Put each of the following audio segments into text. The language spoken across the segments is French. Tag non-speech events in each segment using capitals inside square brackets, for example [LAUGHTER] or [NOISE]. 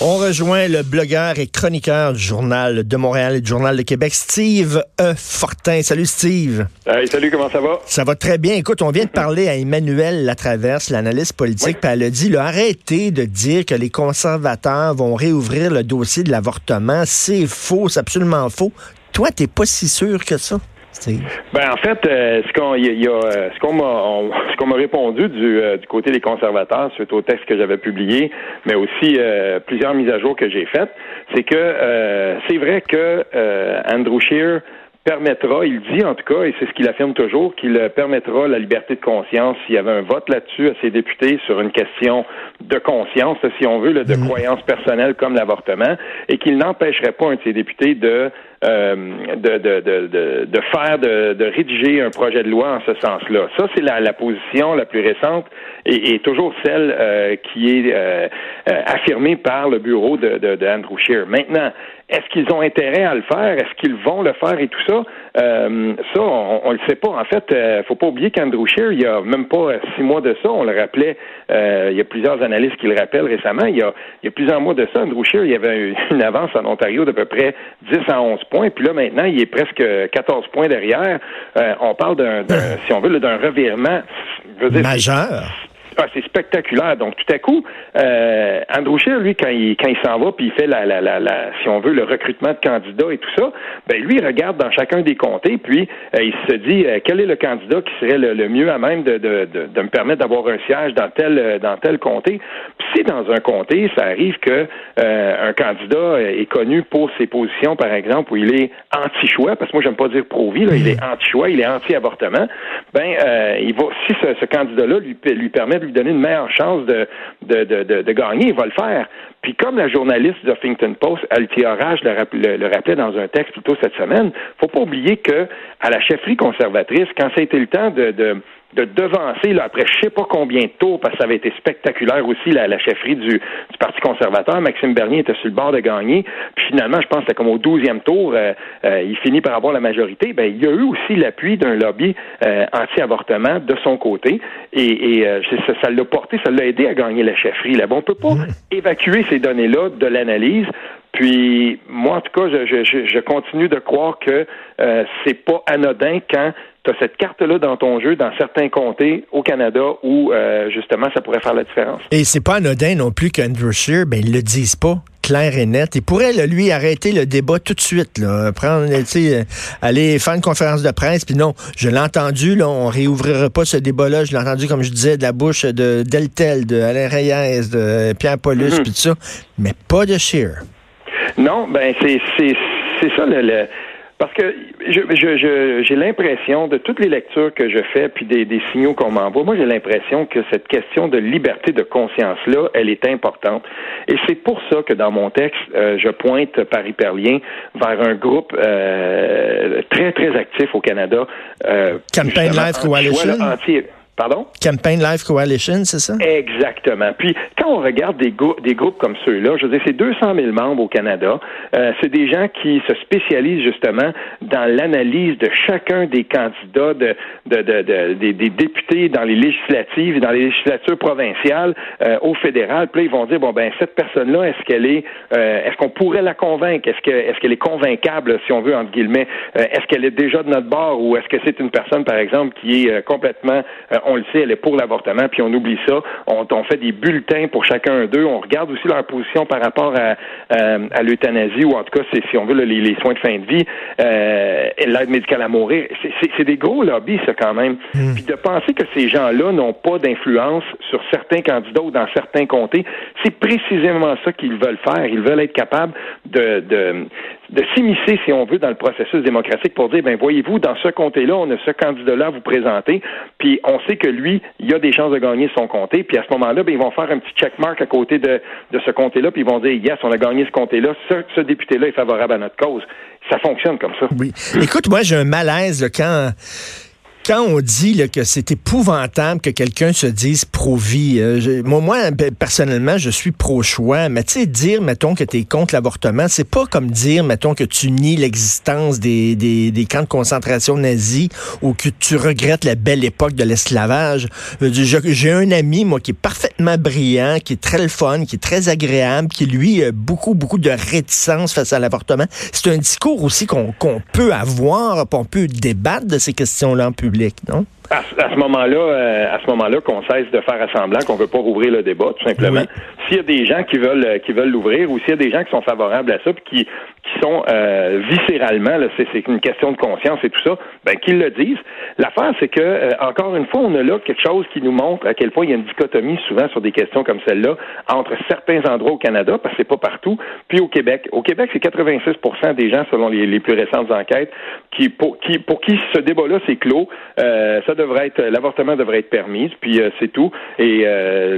On rejoint le blogueur et chroniqueur du Journal de Montréal et du Journal de Québec, Steve E. Fortin. Salut Steve. salut, comment ça va? Ça va très bien. Écoute, on vient de parler à Emmanuel Latraverse, l'analyste politique, puis elle a dit, là, arrêtez de dire que les conservateurs vont réouvrir le dossier de l'avortement. C'est faux, c'est absolument faux. Toi, t'es pas si sûr que ça? Ben en fait, euh, ce qu'on y a, euh, ce qu'on m'a ce qu'on m'a répondu du, euh, du côté des conservateurs suite au texte que j'avais publié, mais aussi plusieurs mises à jour que j'ai faites, c'est que c'est vrai que Andrew Scheer permettra, il dit en tout cas, et c'est ce qu'il affirme toujours, qu'il permettra la liberté de conscience s'il y avait un vote là-dessus à ses députés sur une question de conscience, si on veut, de mm. croyance personnelle comme l'avortement, et qu'il n'empêcherait pas un de ses députés de euh, de, de, de, de, faire, de, de rédiger un projet de loi en ce sens-là. Ça, c'est la, la position la plus récente et, et toujours celle euh, qui est euh, affirmée par le bureau de, de, de Andrew Scheer. Maintenant, est-ce qu'ils ont intérêt à le faire? Est-ce qu'ils vont le faire et tout ça? Euh, ça, on, ne le sait pas. En fait, euh, faut pas oublier qu'Andrew Scheer, il y a même pas six mois de ça, on le rappelait, euh, il y a plusieurs analystes qui le rappellent récemment, il y a, il y a plusieurs mois de ça, Andrew Scheer, il y avait une avance en Ontario d'à peu près 10 à 11 points, puis là, maintenant, il est presque 14 points derrière. Euh, on parle d'un, [LAUGHS] si on veut, d'un revirement majeur c'est spectaculaire. Donc, tout à coup, euh, Andrew Scheer, lui, quand il, quand il s'en va, puis il fait, la, la, la, la, si on veut, le recrutement de candidats et tout ça, ben lui, il regarde dans chacun des comtés, puis euh, il se dit euh, quel est le candidat qui serait le, mieux à même de, de, de, de me permettre d'avoir un siège dans tel, euh, dans tel comté. Puis si dans un comté, ça arrive que un candidat est connu pour ses positions, par exemple, où il est anti-choix, parce que moi, j'aime pas dire pro-vie, là, il est anti-choix, il est anti-avortement, ben, il va, si ce, ce candidat-là lui, lui permet de lui donner une meilleure chance de, de, de, de, gagner, il va le faire. Puis comme la journaliste de Huffington Post, Althea le, le, rappelait dans un texte plutôt cette semaine, faut pas oublier que à la chefferie conservatrice, quand ça a été le temps de, de de devancer, là, après je sais pas combien de tours, parce que ça avait été spectaculaire aussi, la, la chefferie du, du, Parti conservateur. Maxime Bernier était sur le bord de gagner. Puis finalement, je pense que comme au douzième tour, euh, euh, il finit par avoir la majorité. Ben, il y a eu aussi l'appui d'un lobby euh, anti-avortement de son côté. Et, et ça l'a porté, ça l'a aidé à gagner la chefferie. Là. Bon, on peut pas évacuer ces données-là de l'analyse. Puis moi, en tout cas, je, je, je continue de croire que euh, c'est pas anodin quand tu as cette carte-là dans ton jeu dans certains comtés au Canada où euh, justement ça pourrait faire la différence. Et c'est pas anodin non plus qu'Andrew Scheer, ben ils le disent pas clair et net. Il pourrait, lui, arrêter le débat tout de suite, là, prendre, euh, aller faire une conférence de presse, puis non, je l'ai entendu, là, on réouvrira pas ce débat-là, je l'ai entendu, comme je disais, de la bouche de Deltel, de Alain Reyes, de Pierre Paulus, mm-hmm. puis tout ça, mais pas de Scheer. Non, ben c'est c'est ça le, parce que j'ai je, je, l'impression de toutes les lectures que je fais puis des, des signaux qu'on m'envoie, moi j'ai l'impression que cette question de liberté de conscience là, elle est importante. Et c'est pour ça que dans mon texte, euh, je pointe par hyperlien vers un groupe euh, très très actif au Canada. Euh, Campaign Life Coalition. Pardon? Campaign Life Coalition, c'est ça? Exactement. Puis, quand on regarde des, des groupes comme ceux-là, je veux dire, c'est 200 000 membres au Canada. Euh, c'est des gens qui se spécialisent justement dans l'analyse de chacun des candidats, de, de, de, des, députés dans les législatives, dans les législatures provinciales, euh, au fédéral. Puis là, ils vont dire, bon, ben, cette personne-là, est-ce qu'elle est, euh, est-ce qu'on pourrait la convaincre? Est-ce que, est-ce qu'elle est convaincable, si on veut, entre guillemets? est-ce qu'elle est déjà de notre bord ou est-ce que c'est une personne, par exemple, qui est complètement on le sait, elle est pour l'avortement, puis on oublie ça. On, fait des bulletins pour chacun d'eux. On regarde aussi leur position par rapport à, à, l'euthanasie, ou en tout cas, c'est, si on veut, les, soins de fin de vie, euh, l'aide médicale à mourir. C'est, des gros lobbies, ça, quand même. Hmm. Puis de penser que ces gens-là n'ont pas d'influence sur certains candidats ou dans certains comtés, c'est précisément ça qu'ils veulent faire. Ils veulent être capables de, de, de s'immiscer, si on veut, dans le processus démocratique pour dire, ben voyez-vous, dans ce comté-là, on a ce candidat-là à vous présenter, puis on sait que lui, il a des chances de gagner son comté, puis à ce moment-là, ben, ils vont faire un petit checkmark à côté de, de ce comté-là, puis ils vont dire, yes, on a gagné ce comté-là, ce, ce député-là est favorable à notre cause. Ça fonctionne comme ça. Oui. Écoute, moi, j'ai un malaise quand quand on dit que c'est épouvantable que quelqu'un se dise pro-vie, euh, moi, moi, ben, personnellement, je suis pro-choix, mais tu sais, dire, mettons, que tu es contre l'avortement, c'est pas comme dire, mettons, que tu nies l'existence des, des, des, camps de concentration nazis ou que tu regrettes la belle époque de l'esclavage. J'ai un ami, moi, qui est parfaitement brillant, qui est très le fun, qui est très agréable, qui, lui, a beaucoup, beaucoup de réticence face à l'avortement. C'est un discours aussi qu'on peut avoir, on peut débattre de ces questions-là en public, public, non À, ce moment-là, euh, à ce moment-là, qu'on cesse de faire assemblant qu'on veut pas rouvrir le débat, tout simplement. S'il y a des gens qui veulent euh, qui veulent l'ouvrir, ou s'il y a des gens qui sont favorables à ça, puis qui qui sont euh, viscéralement, c'est une question de conscience et tout ça, ben qu'ils le disent. L'affaire, c'est que euh, encore une fois, on a là quelque chose qui nous montre à quel point il y a une dichotomie souvent sur des questions comme celle-là entre certains endroits au Canada, parce que c'est pas partout, puis au Québec. Au Québec, c'est 86 des gens, selon les, les, plus récentes enquêtes, qui pour qui pour qui ce débat-là c'est clos. Euh, ça devrait être l'avortement devrait être permis, puis euh, c'est tout. Et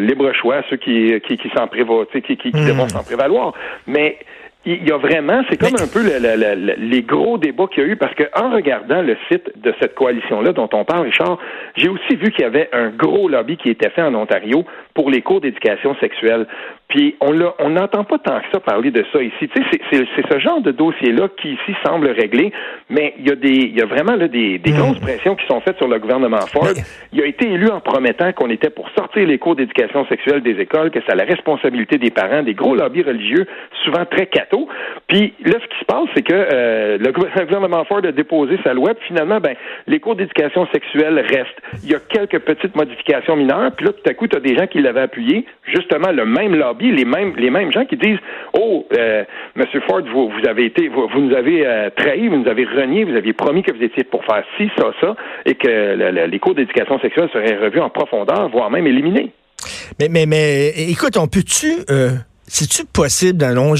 libre choix ceux qui qui, qui s'en qui, qui, qui mmh. s'en prévaloir. Mais il y a vraiment, c'est comme un peu les gros débats qu'il y a eu, parce que en regardant le site de cette coalition-là dont on parle, Richard, j'ai aussi vu qu'il y avait un gros lobby qui était fait en Ontario pour les cours d'éducation sexuelle. Puis on on n'entend pas tant que ça parler de ça ici. Tu sais, c'est ce genre de dossier-là qui ici semble réglé, mais il y a des, il y a vraiment là des, des grosses pressions qui sont faites sur le gouvernement Ford. Il a été élu en promettant qu'on était pour sortir les cours d'éducation sexuelle des écoles, que c'est la responsabilité des parents, des gros lobbies religieux, souvent très cathos. Puis là, ce qui se passe, c'est que euh, [LAUGHS] le gouvernement Ford a déposé sa loi, puis finalement, ben, les cours d'éducation sexuelle restent. Il y a quelques petites modifications mineures, puis là, tout à coup, tu as des gens qui l'avaient appuyé, justement le même lobby les mêmes, les mêmes gens qui disent Oh, euh, Monsieur Ford, vous, vous avez été, vous, nous avez euh, trahi, vous nous avez renié, vous aviez promis que vous étiez pour faire ci, ça, ça, et que les cours d'éducation sexuelle seraient revus en profondeur, voire même éliminés. Mais, mais, mais écoute, on peut-tu euh, c'est-tu possible dans long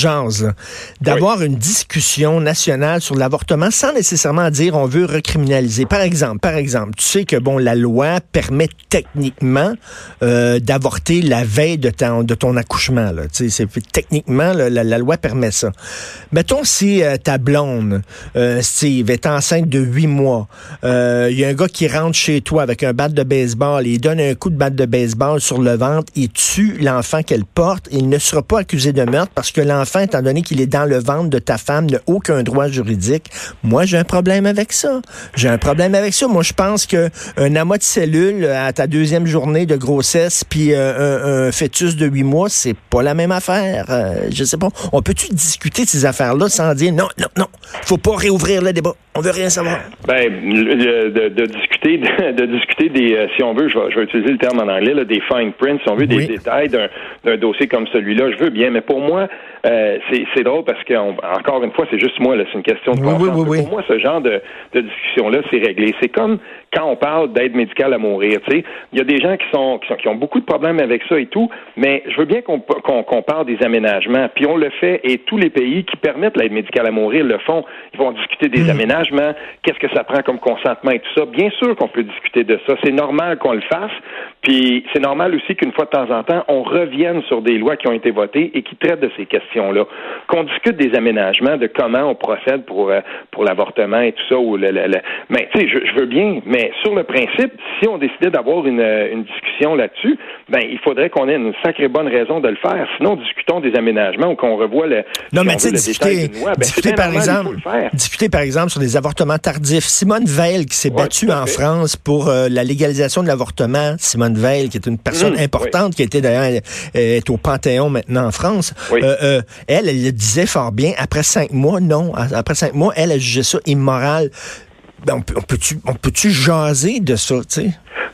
d'avoir une discussion nationale sur l'avortement sans nécessairement dire on veut recriminaliser? Par exemple, par exemple, tu sais que bon, la loi permet techniquement euh, d'avorter la veille de ton, de ton accouchement. Là. Tu sais, techniquement, la, la, loi permet ça. Mettons si euh, ta blonde, euh, Steve, est enceinte de huit mois, il y a un gars qui rentre chez toi avec un bat de baseball, il donne un coup de batte de baseball sur le ventre, il tue l'enfant qu'elle porte, il ne sera pas accusé de meurtre parce que l'enfant, étant donné qu'il est dans le ventre de ta femme, n'a aucun droit juridique. Moi, j'ai un problème avec ça. J'ai un problème avec ça. Moi, je pense que un amas de cellules à ta deuxième journée de grossesse puis euh, un, fœtus de huit mois, c'est pas la même affaire. Euh, je sais pas. On peut-tu discuter de ces affaires-là sans dire non, non, non, faut pas réouvrir le débat. On veut rien savoir. Ben, de, discuter, de, discuter des, euh, si on veut, je vais, utiliser le terme en anglais, des fine prints, si on veut, des détails d'un dossier comme celui-là. Je veux bien, mais pour moi, euh, c'est drôle parce que, encore une fois, c'est juste moi, c'est une question de oui, pour moi, ce genre de, de discussion-là, c'est réglé. C'est comme quand on parle d'aide médicale à mourir, tu sais, il y a des gens qui sont, qui sont, qui ont beaucoup de problèmes avec ça et tout, mais je veux bien qu'on qu'on parle des aménagements, puis on le fait, et tous les pays qui permettent l'aide médicale à mourir le font. Ils vont discuter des hmm. aménagements, qu'est-ce que ça prend comme consentement et tout ça. Bien sûr qu'on peut discuter de ça. C'est normal qu'on le fasse, puis c'est normal aussi qu'une fois de temps en temps, on revienne sur des lois qui ont été votées et qui traitent de ces Qu'on discute des aménagements, de comment on procède pour, euh, pour l'avortement et tout ça. Ou le, Mais tu sais, je, je veux bien, mais sur le principe, si on décidait d'avoir une, une discussion là-dessus, ben il faudrait qu'on ait une sacrée bonne raison de le faire. Sinon, discutons des aménagements ou qu'on revoie le. Non, mais tu sais, discuter, ben, discuter par exemple, discuter par exemple sur des avortements tardifs. Simone Veil qui s'est battue en France pour euh, la légalisation de l'avortement. Simone Veil, qui est une personne mmh, importante, qui était d'ailleurs euh, est au Panthéon maintenant en France. Euh, elle, elle le disait fort bien. Après cinq mois, non. Après cinq mois, elle a jugé ça immoral. Ben, on, peut-tu jaser de ça, tu?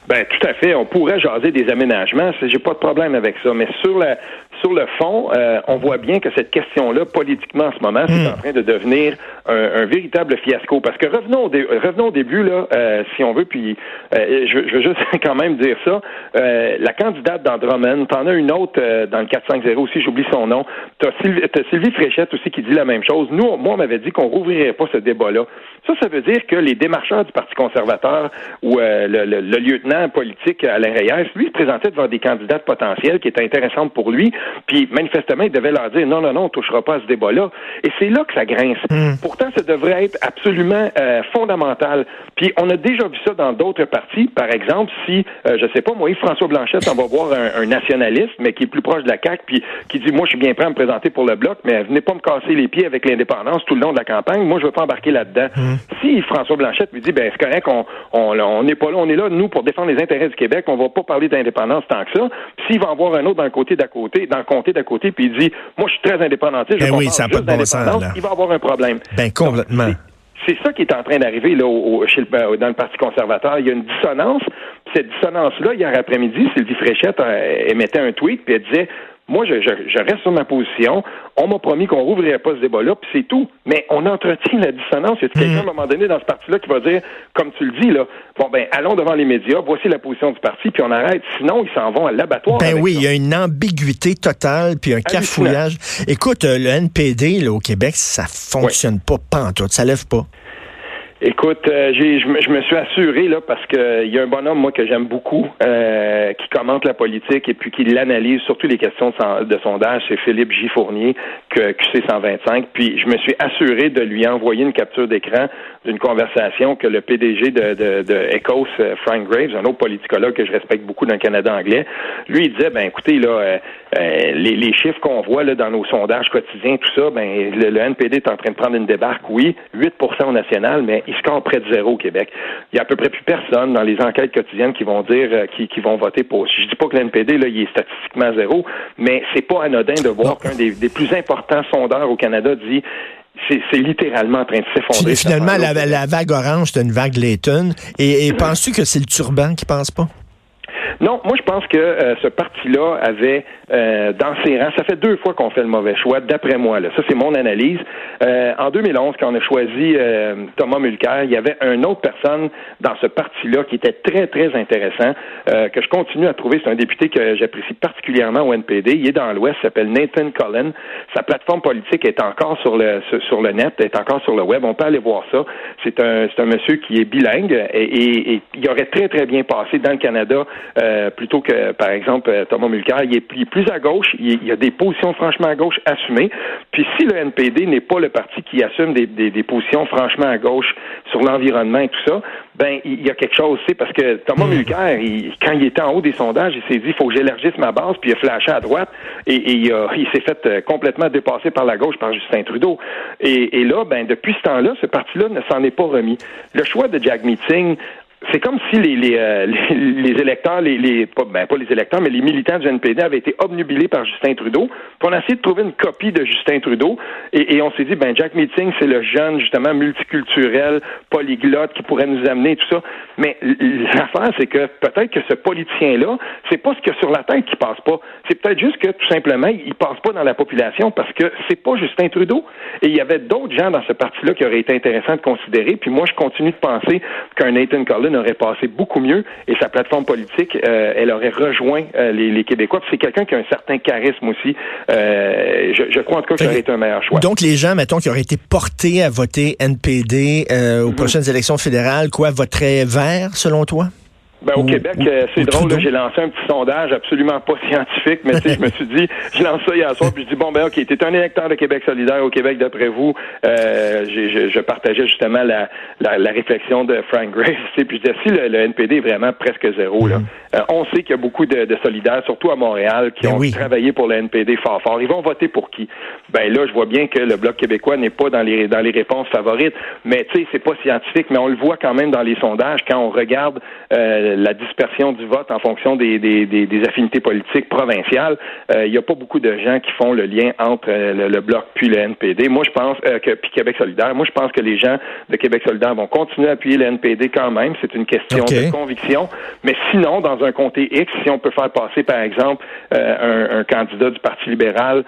Ben tout à fait. On pourrait jaser des aménagements. J'ai pas de problème avec ça. Mais sur la sur le fond, euh, on voit bien que cette question-là, politiquement en ce moment, c'est hmm. en train de devenir un, véritable fiasco. Parce que revenons au, revenons au début, là, euh, si on veut, puis euh, je, veux juste [LAUGHS] quand même dire ça. la candidate d'Andromen, t'en as une autre dans le 450 aussi, j'oublie son nom. T'as Sylvie, as Sylvie Fréchette aussi qui dit la même chose. Nous, moi, on m'avait dit qu'on rouvrirait pas ce débat-là. Ça, ça veut dire que les démarcheurs du Parti conservateur ou le, le, lieutenant politique Alain Reyes, lui, se présentait devant des candidates potentielles qui étaient intéressantes pour lui Puis manifestement, il devait leur dire non, non, non, on touchera pas à ce débat-là. Et c'est là que ça grince. Hmm. Pourtant, ça devrait être absolument euh, fondamental. Puis on a déjà vu ça dans d'autres partis. Par exemple, si, euh, je sais pas, moi, François Blanchette, on va voir un, nationaliste, mais qui est plus proche de la CAQ, puis qui dit, moi, je suis bien prêt à me présenter pour le bloc, mais venez pas me casser les pieds avec l'indépendance tout le long de la campagne. Moi, je veux pas embarquer là-dedans. Hmm. Si François Blanchette lui dit, ben c'est correct, on pas là, on est là, nous, pour défendre les intérêts du Québec, on va pas parler d'indépendance tant que ça. S'il va en voir un autre dans le côté d'à côté, dans le comté d'à côté, puis il dit, moi, je suis très indépendantiste, je ben oui, ça il va avoir un problème. Ben, complètement. C'est ça qui est en train d'arriver là euh, dans le Parti conservateur. Il y a une dissonance. Cette dissonance-là, hier après-midi, Sylvie Fréchette euh, émettait un tweet puis elle disait moi, je, reste sur ma position. On m'a promis qu'on rouvrirait pas ce débat-là, puis c'est tout. Mais on entretient la dissonance. Y a quelqu'un, à un mm. moment donné, dans ce parti-là qui va dire, comme tu le dis, là, bon, ben, allons devant les médias, voici la position du parti, puis on arrête. Sinon, ils s'en vont à l'abattoir. Ben oui, il y a une ambiguïté totale, puis un cafouillage. Écoute, euh, le NPD, là, au Québec, ça fonctionne pas, pas en tout. Ça lève pas. Écoute, euh, j'ai, je, me, suis assuré là parce que il y a un bonhomme moi que j'aime beaucoup euh, qui commente la politique et puis qui l'analyse surtout les questions de, sondage, c'est Philippe J que QC 125. Puis je me suis assuré de lui envoyer une capture d'écran d'une conversation que le PDG de, de, de Ecos, euh, Frank Graves, un autre politicologue que je respecte beaucoup dans le Canada anglais, lui il disait ben écoutez là euh, les, les, chiffres qu'on voit là dans nos sondages quotidiens tout ça, ben le, le NPD est en train de prendre une débarque, oui, 8% au national, mais score près de zéro au Québec. Il y a à peu près plus personne dans les enquêtes quotidiennes qui vont dire euh, qui, qui, vont voter pour. Je dis pas que l'NPD là, il est statistiquement zéro, mais c'est pas anodin de voir qu'un des, des plus importants sondeurs au Canada dit c'est littéralement en train de s'effondrer. Finalement, la, vague orange, c'est une vague Layton. Et, et penses-tu que c'est le turban qui pense pas? Non, moi je pense que euh, ce parti-là avait euh, dans ses rangs, ça fait deux fois qu'on fait le mauvais choix, d'après moi. Là. Ça, c'est mon analyse. Euh, en 2011, quand on a choisi Thomas Mulcair, il y avait une autre personne dans ce parti-là qui était très, très intéressant, que je continue à trouver. C'est un député que j'apprécie particulièrement au NPD. Il est dans l'Ouest, s'appelle Nathan Cullen. Sa plateforme politique est encore sur le sur le net, est encore sur le web. On peut aller voir ça. C'est un c'est un monsieur qui est bilingue et, et, il aurait très, très bien passé dans le Canada euh, plutôt que, par exemple, euh, Thomas Mulcair, il est, plus à gauche, il, y a des positions franchement à gauche assumées. Puis si le NPD n'est pas le parti qui assume des, positions franchement à gauche sur l'environnement et tout ça, ben il y a quelque chose, c'est parce que Thomas mmh. Mulcair, quand il était en haut des sondages, il s'est dit, il faut que j'élargisse ma base, puis il a flashé à droite, et, il, s'est fait euh, complètement dépasser par la gauche par Justin Trudeau. Et, là, ben depuis ce temps-là, ce parti-là ne s'en est pas remis. Le choix de Jack Meeting c'est comme si les, les, euh, [LAUGHS] les, électeurs, les, les pas, ben, pas les électeurs, mais les militants du NPD avaient été obnubilés par Justin Trudeau. Puis on a essayé de trouver une copie de Justin Trudeau et, et on s'est dit, ben Jack Meeting, c'est le jeune justement multiculturel, polyglotte qui pourrait nous amener tout ça. Mais l'affaire, c'est que peut-être que ce politicien-là, c'est pas ce qu'il y a sur la tête qui passe pas. C'est peut-être juste que tout simplement, il passe pas dans la population parce que c'est pas Justin Trudeau. Et il y avait d'autres gens dans ce parti-là qui auraient été intéressants de considérer. Puis moi, je continue de penser qu'un Nathan Collins aurait passé beaucoup mieux et sa plateforme politique, euh, elle aurait rejoint euh, les, Québécois. C'est quelqu'un qui a un certain charisme aussi. Euh, je, crois en tout cas que ça aurait été un meilleur choix. Donc les gens, mettons, qui auraient été portés à voter NPD aux mhm. prochaines élections fédérales, quoi, voteraient vert selon toi? Ben, au Québec, euh, c'est drôle, j'ai lancé un petit sondage absolument pas [LAUGHS] scientifique, mais je me suis dit, je lance ça hier soir, puis je dis, bon, ben ok, t'es un électeur de Québec solidaire au Québec, d'après vous. Euh, je, je, partageais justement la, la, réflexion de Frank Grace, puis je disais, si le, NPD est vraiment presque zéro, là, mm. Euh, on sait qu'il y a beaucoup de, de, solidaires, surtout à Montréal, qui ben ont travaillé pour le NPD fort fort. Ils vont voter pour qui? Ben là, je vois bien que le Bloc québécois n'est pas dans les, dans les réponses favorites, mais tu sais, c'est pas scientifique, mais on le voit quand même dans les sondages quand on regarde euh, la dispersion du vote en fonction des, des, des, affinités politiques provinciales, euh, il n'y a pas beaucoup de gens qui font le lien entre euh, le, Bloc puis le NPD. Moi, je pense que puis Québec solidaire. Moi, je pense que les gens de Québec solidaire vont continuer à appuyer le NPD quand même. C'est une question de conviction. Mais sinon, dans un comté X, si on peut faire passer, par exemple, un, un, candidat du Parti libéral,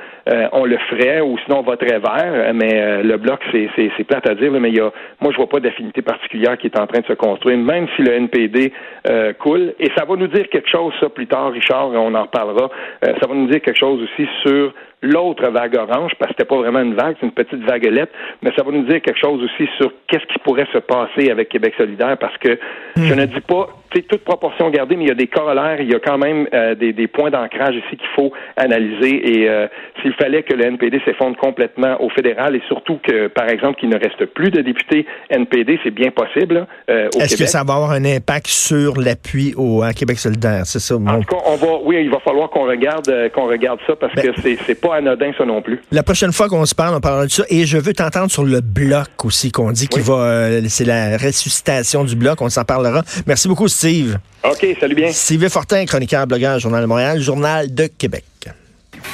on le ferait, ou sinon on voterait vert. Mais le Bloc, c'est plate à dire, mais il y a, moi, je vois pas d'affinité particulière qui est en train de se construire, même si le NPD euh, coule. Et ça va nous dire quelque chose, ça, plus tard, Richard, on en reparlera. Euh, ça va nous dire quelque chose aussi sur l'autre vague orange, parce que c'était pas vraiment une vague, c'est une petite vaguelette, mais ça va nous dire quelque chose aussi sur qu'est-ce qui pourrait se passer avec Québec solidaire, parce que je ne dis pas, tu toute proportion gardée, mais il y a des corollaires, il y a quand même euh, des, des, points d'ancrage ici qu'il faut analyser, et euh, s'il fallait que le NPD s'effondre complètement au fédéral, et surtout que, par exemple, qu'il ne reste plus de députés NPD, c'est bien possible euh, Est-ce que ça va avoir un impact sur l'appui au Québec solidaire, c'est ça? En tout cas, on va, oui, il va falloir qu'on regarde, qu'on regarde ça, parce ben, que c'est, c'est pas anodin, ça non plus. La prochaine fois qu'on se parle, on parlera de ça. Et je veux t'entendre sur le bloc aussi, qu'on dit qu'il va. Euh, c'est la ressuscitation du bloc. On s'en parlera. Merci beaucoup, Steve. OK, salut bien. Steve Fortin, chroniqueur, blogueur, Journal de Montréal, Journal de Québec.